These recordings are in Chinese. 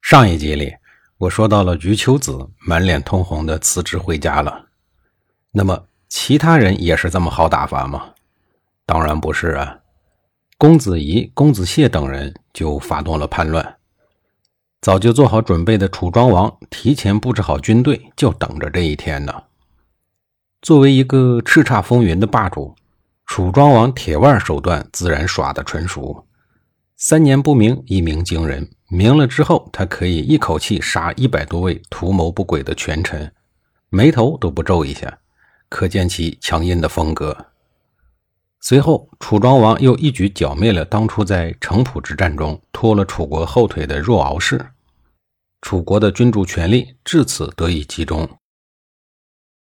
上一集里，我说到了余秋子满脸通红的辞职回家了。那么，其他人也是这么好打发吗？当然不是啊。公子仪、公子燮等人就发动了叛乱。早就做好准备的楚庄王提前布置好军队，就等着这一天呢。作为一个叱咤风云的霸主，楚庄王铁腕手段自然耍得纯熟。三年不明，一鸣惊人。明了之后，他可以一口气杀一百多位图谋不轨的权臣，眉头都不皱一下，可见其强硬的风格。随后，楚庄王又一举剿灭了当初在城濮之战中拖了楚国后腿的若敖氏，楚国的君主权力至此得以集中。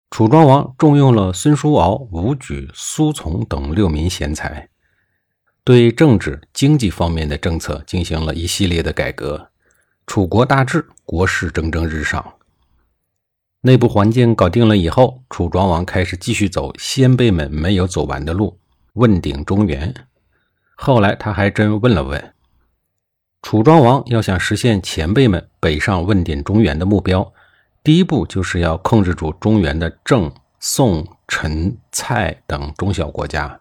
楚庄王重用了孙叔敖、伍举、苏从等六名贤才。对政治经济方面的政策进行了一系列的改革，楚国大治，国势蒸蒸日上。内部环境搞定了以后，楚庄王开始继续走先辈们没有走完的路，问鼎中原。后来他还真问了问。楚庄王要想实现前辈们北上问鼎中原的目标，第一步就是要控制住中原的郑、宋、陈、蔡等中小国家。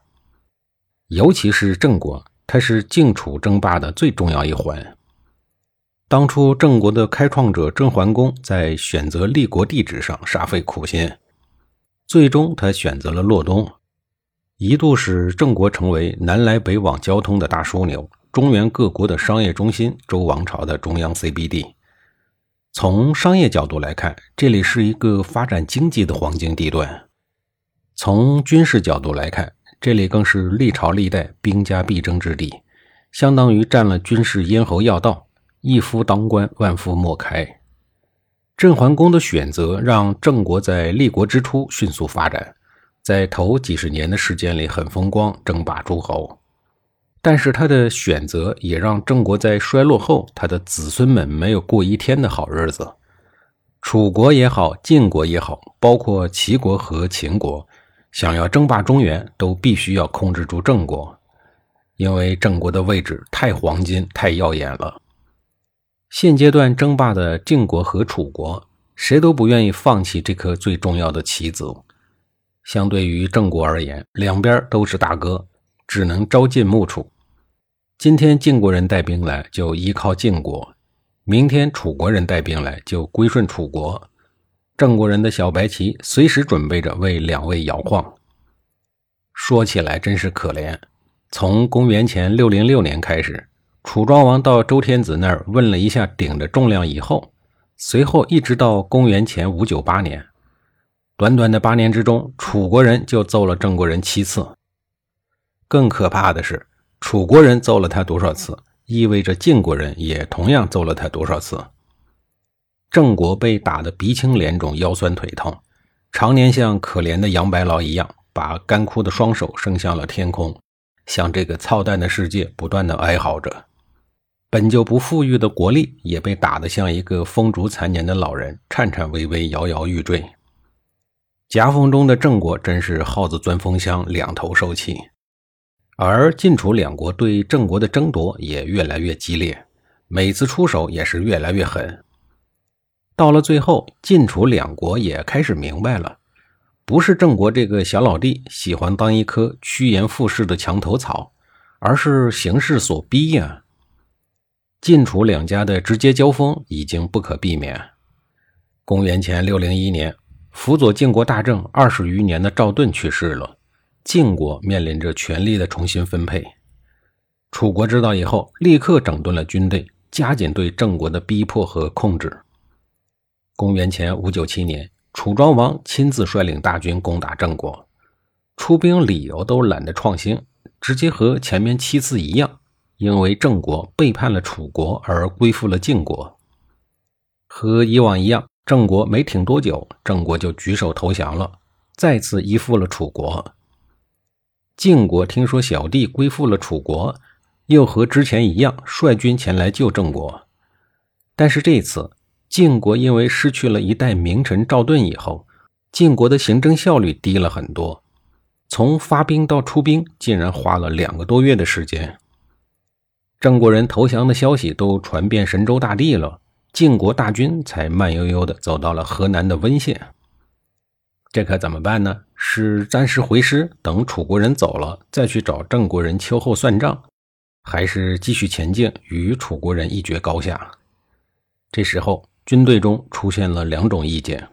尤其是郑国，它是晋楚争霸的最重要一环。当初郑国的开创者郑桓公在选择立国地址上煞费苦心，最终他选择了洛东，一度使郑国成为南来北往交通的大枢纽，中原各国的商业中心，周王朝的中央 CBD。从商业角度来看，这里是一个发展经济的黄金地段；从军事角度来看，这里更是历朝历代兵家必争之地，相当于占了军事咽喉要道，一夫当关，万夫莫开。郑桓公的选择让郑国在立国之初迅速发展，在头几十年的时间里很风光，争霸诸侯。但是他的选择也让郑国在衰落后，他的子孙们没有过一天的好日子。楚国也好，晋国也好，包括齐国和秦国。想要争霸中原，都必须要控制住郑国，因为郑国的位置太黄金、太耀眼了。现阶段争霸的晋国和楚国，谁都不愿意放弃这颗最重要的棋子。相对于郑国而言，两边都是大哥，只能朝晋暮楚。今天晋国人带兵来，就依靠晋国；明天楚国人带兵来，就归顺楚国。郑国人的小白旗随时准备着为两位摇晃。说起来真是可怜。从公元前六零六年开始，楚庄王到周天子那儿问了一下鼎的重量以后，随后一直到公元前五九八年，短短的八年之中，楚国人就揍了郑国人七次。更可怕的是，楚国人揍了他多少次，意味着晋国人也同样揍了他多少次。郑国被打得鼻青脸肿、腰酸腿痛，常年像可怜的杨白劳一样，把干枯的双手伸向了天空，向这个操蛋的世界不断的哀嚎着。本就不富裕的国力也被打得像一个风烛残年的老人，颤颤巍巍、摇摇欲坠。夹缝中的郑国真是耗子钻风箱，两头受气。而晋楚两国对郑国的争夺也越来越激烈，每次出手也是越来越狠。到了最后，晋楚两国也开始明白了，不是郑国这个小老弟喜欢当一棵趋炎附势的墙头草，而是形势所逼呀。晋楚两家的直接交锋已经不可避免。公元前六零一年，辅佐晋国大政二十余年的赵盾去世了，晋国面临着权力的重新分配。楚国知道以后，立刻整顿了军队，加紧对郑国的逼迫和控制。公元前五九七年，楚庄王亲自率领大军攻打郑国，出兵理由都懒得创新，直接和前面七次一样，因为郑国背叛了楚国而归附了晋国。和以往一样，郑国没挺多久，郑国就举手投降了，再次依附了楚国。晋国听说小弟归附了楚国，又和之前一样率军前来救郑国。但是这次晋国因为失去了一代名臣赵盾以后，晋国的行政效率低了很多，从发兵到出兵竟然花了两个多月的时间。郑国人投降的消息都传遍神州大地了，晋国大军才慢悠悠地走到了河南的温县。这可怎么办呢？是暂时回师，等楚国人走了再去找郑国人秋后算账，还是继续前进，与楚国人一决高下？这时候，军队中出现了两种意见：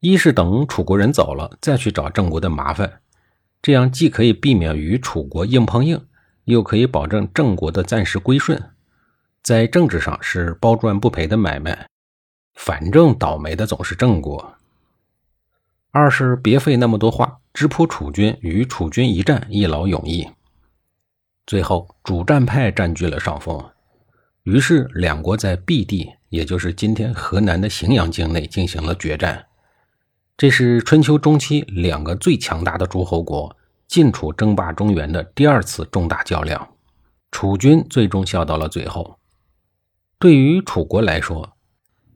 一是等楚国人走了再去找郑国的麻烦，这样既可以避免与楚国硬碰硬。又可以保证郑国的暂时归顺，在政治上是包赚不赔的买卖。反正倒霉的总是郑国。二是别费那么多话，直扑楚军，与楚军一战，一劳永逸。最后，主战派占据了上风，于是两国在 B 地，也就是今天河南的荥阳境内进行了决战。这是春秋中期两个最强大的诸侯国。晋楚争霸中原的第二次重大较量，楚军最终笑到了最后。对于楚国来说，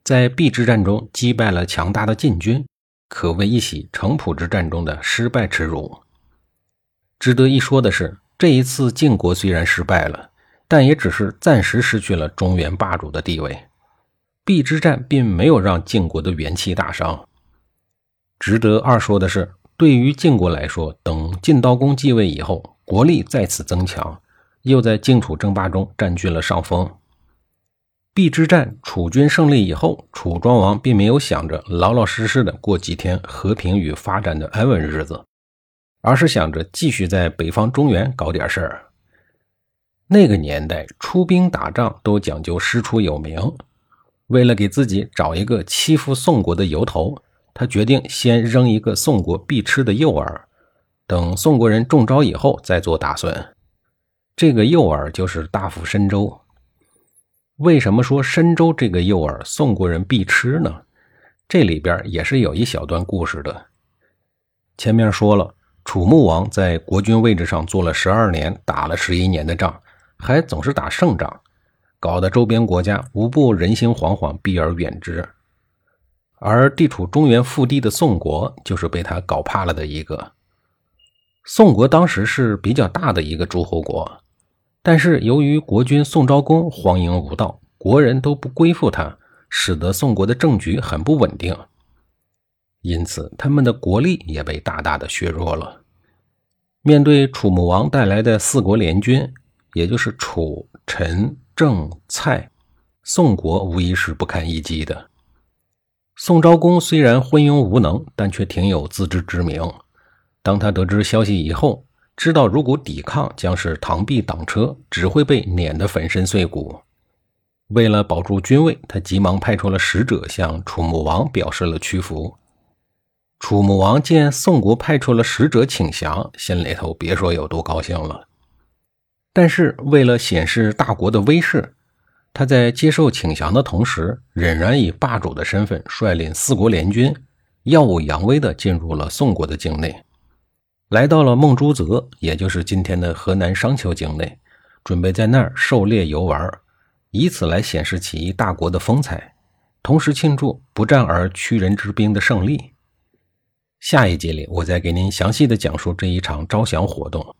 在 B 之战中击败了强大的晋军，可谓一洗城濮之战中的失败耻辱。值得一说的是，这一次晋国虽然失败了，但也只是暂时失去了中原霸主的地位。邲之战并没有让晋国的元气大伤。值得二说的是。对于晋国来说，等晋悼公继位以后，国力再次增强，又在晋楚争霸中占据了上风。邲之战，楚军胜利以后，楚庄王并没有想着老老实实的过几天和平与发展的安稳日子，而是想着继续在北方中原搞点事儿。那个年代，出兵打仗都讲究师出有名，为了给自己找一个欺负宋国的由头。他决定先扔一个宋国必吃的诱饵，等宋国人中招以后再做打算。这个诱饵就是大夫申州。为什么说申州这个诱饵宋国人必吃呢？这里边也是有一小段故事的。前面说了，楚穆王在国君位置上做了十二年，打了十一年的仗，还总是打胜仗，搞得周边国家无不人心惶惶，避而远之。而地处中原腹地的宋国，就是被他搞怕了的一个。宋国当时是比较大的一个诸侯国，但是由于国君宋昭公荒淫无道，国人都不归附他，使得宋国的政局很不稳定，因此他们的国力也被大大的削弱了。面对楚穆王带来的四国联军，也就是楚、陈、郑、蔡，宋国无疑是不堪一击的。宋昭公虽然昏庸无能，但却挺有自知之明。当他得知消息以后，知道如果抵抗将是螳臂挡车，只会被碾得粉身碎骨。为了保住军位，他急忙派出了使者向楚穆王表示了屈服。楚穆王见宋国派出了使者请降，心里头别说有多高兴了。但是为了显示大国的威势。他在接受请降的同时，仍然以霸主的身份率领四国联军，耀武扬威地进入了宋国的境内，来到了孟朱泽，也就是今天的河南商丘境内，准备在那儿狩猎游玩，以此来显示起大国的风采，同时庆祝不战而屈人之兵的胜利。下一集里，我再给您详细的讲述这一场招降活动。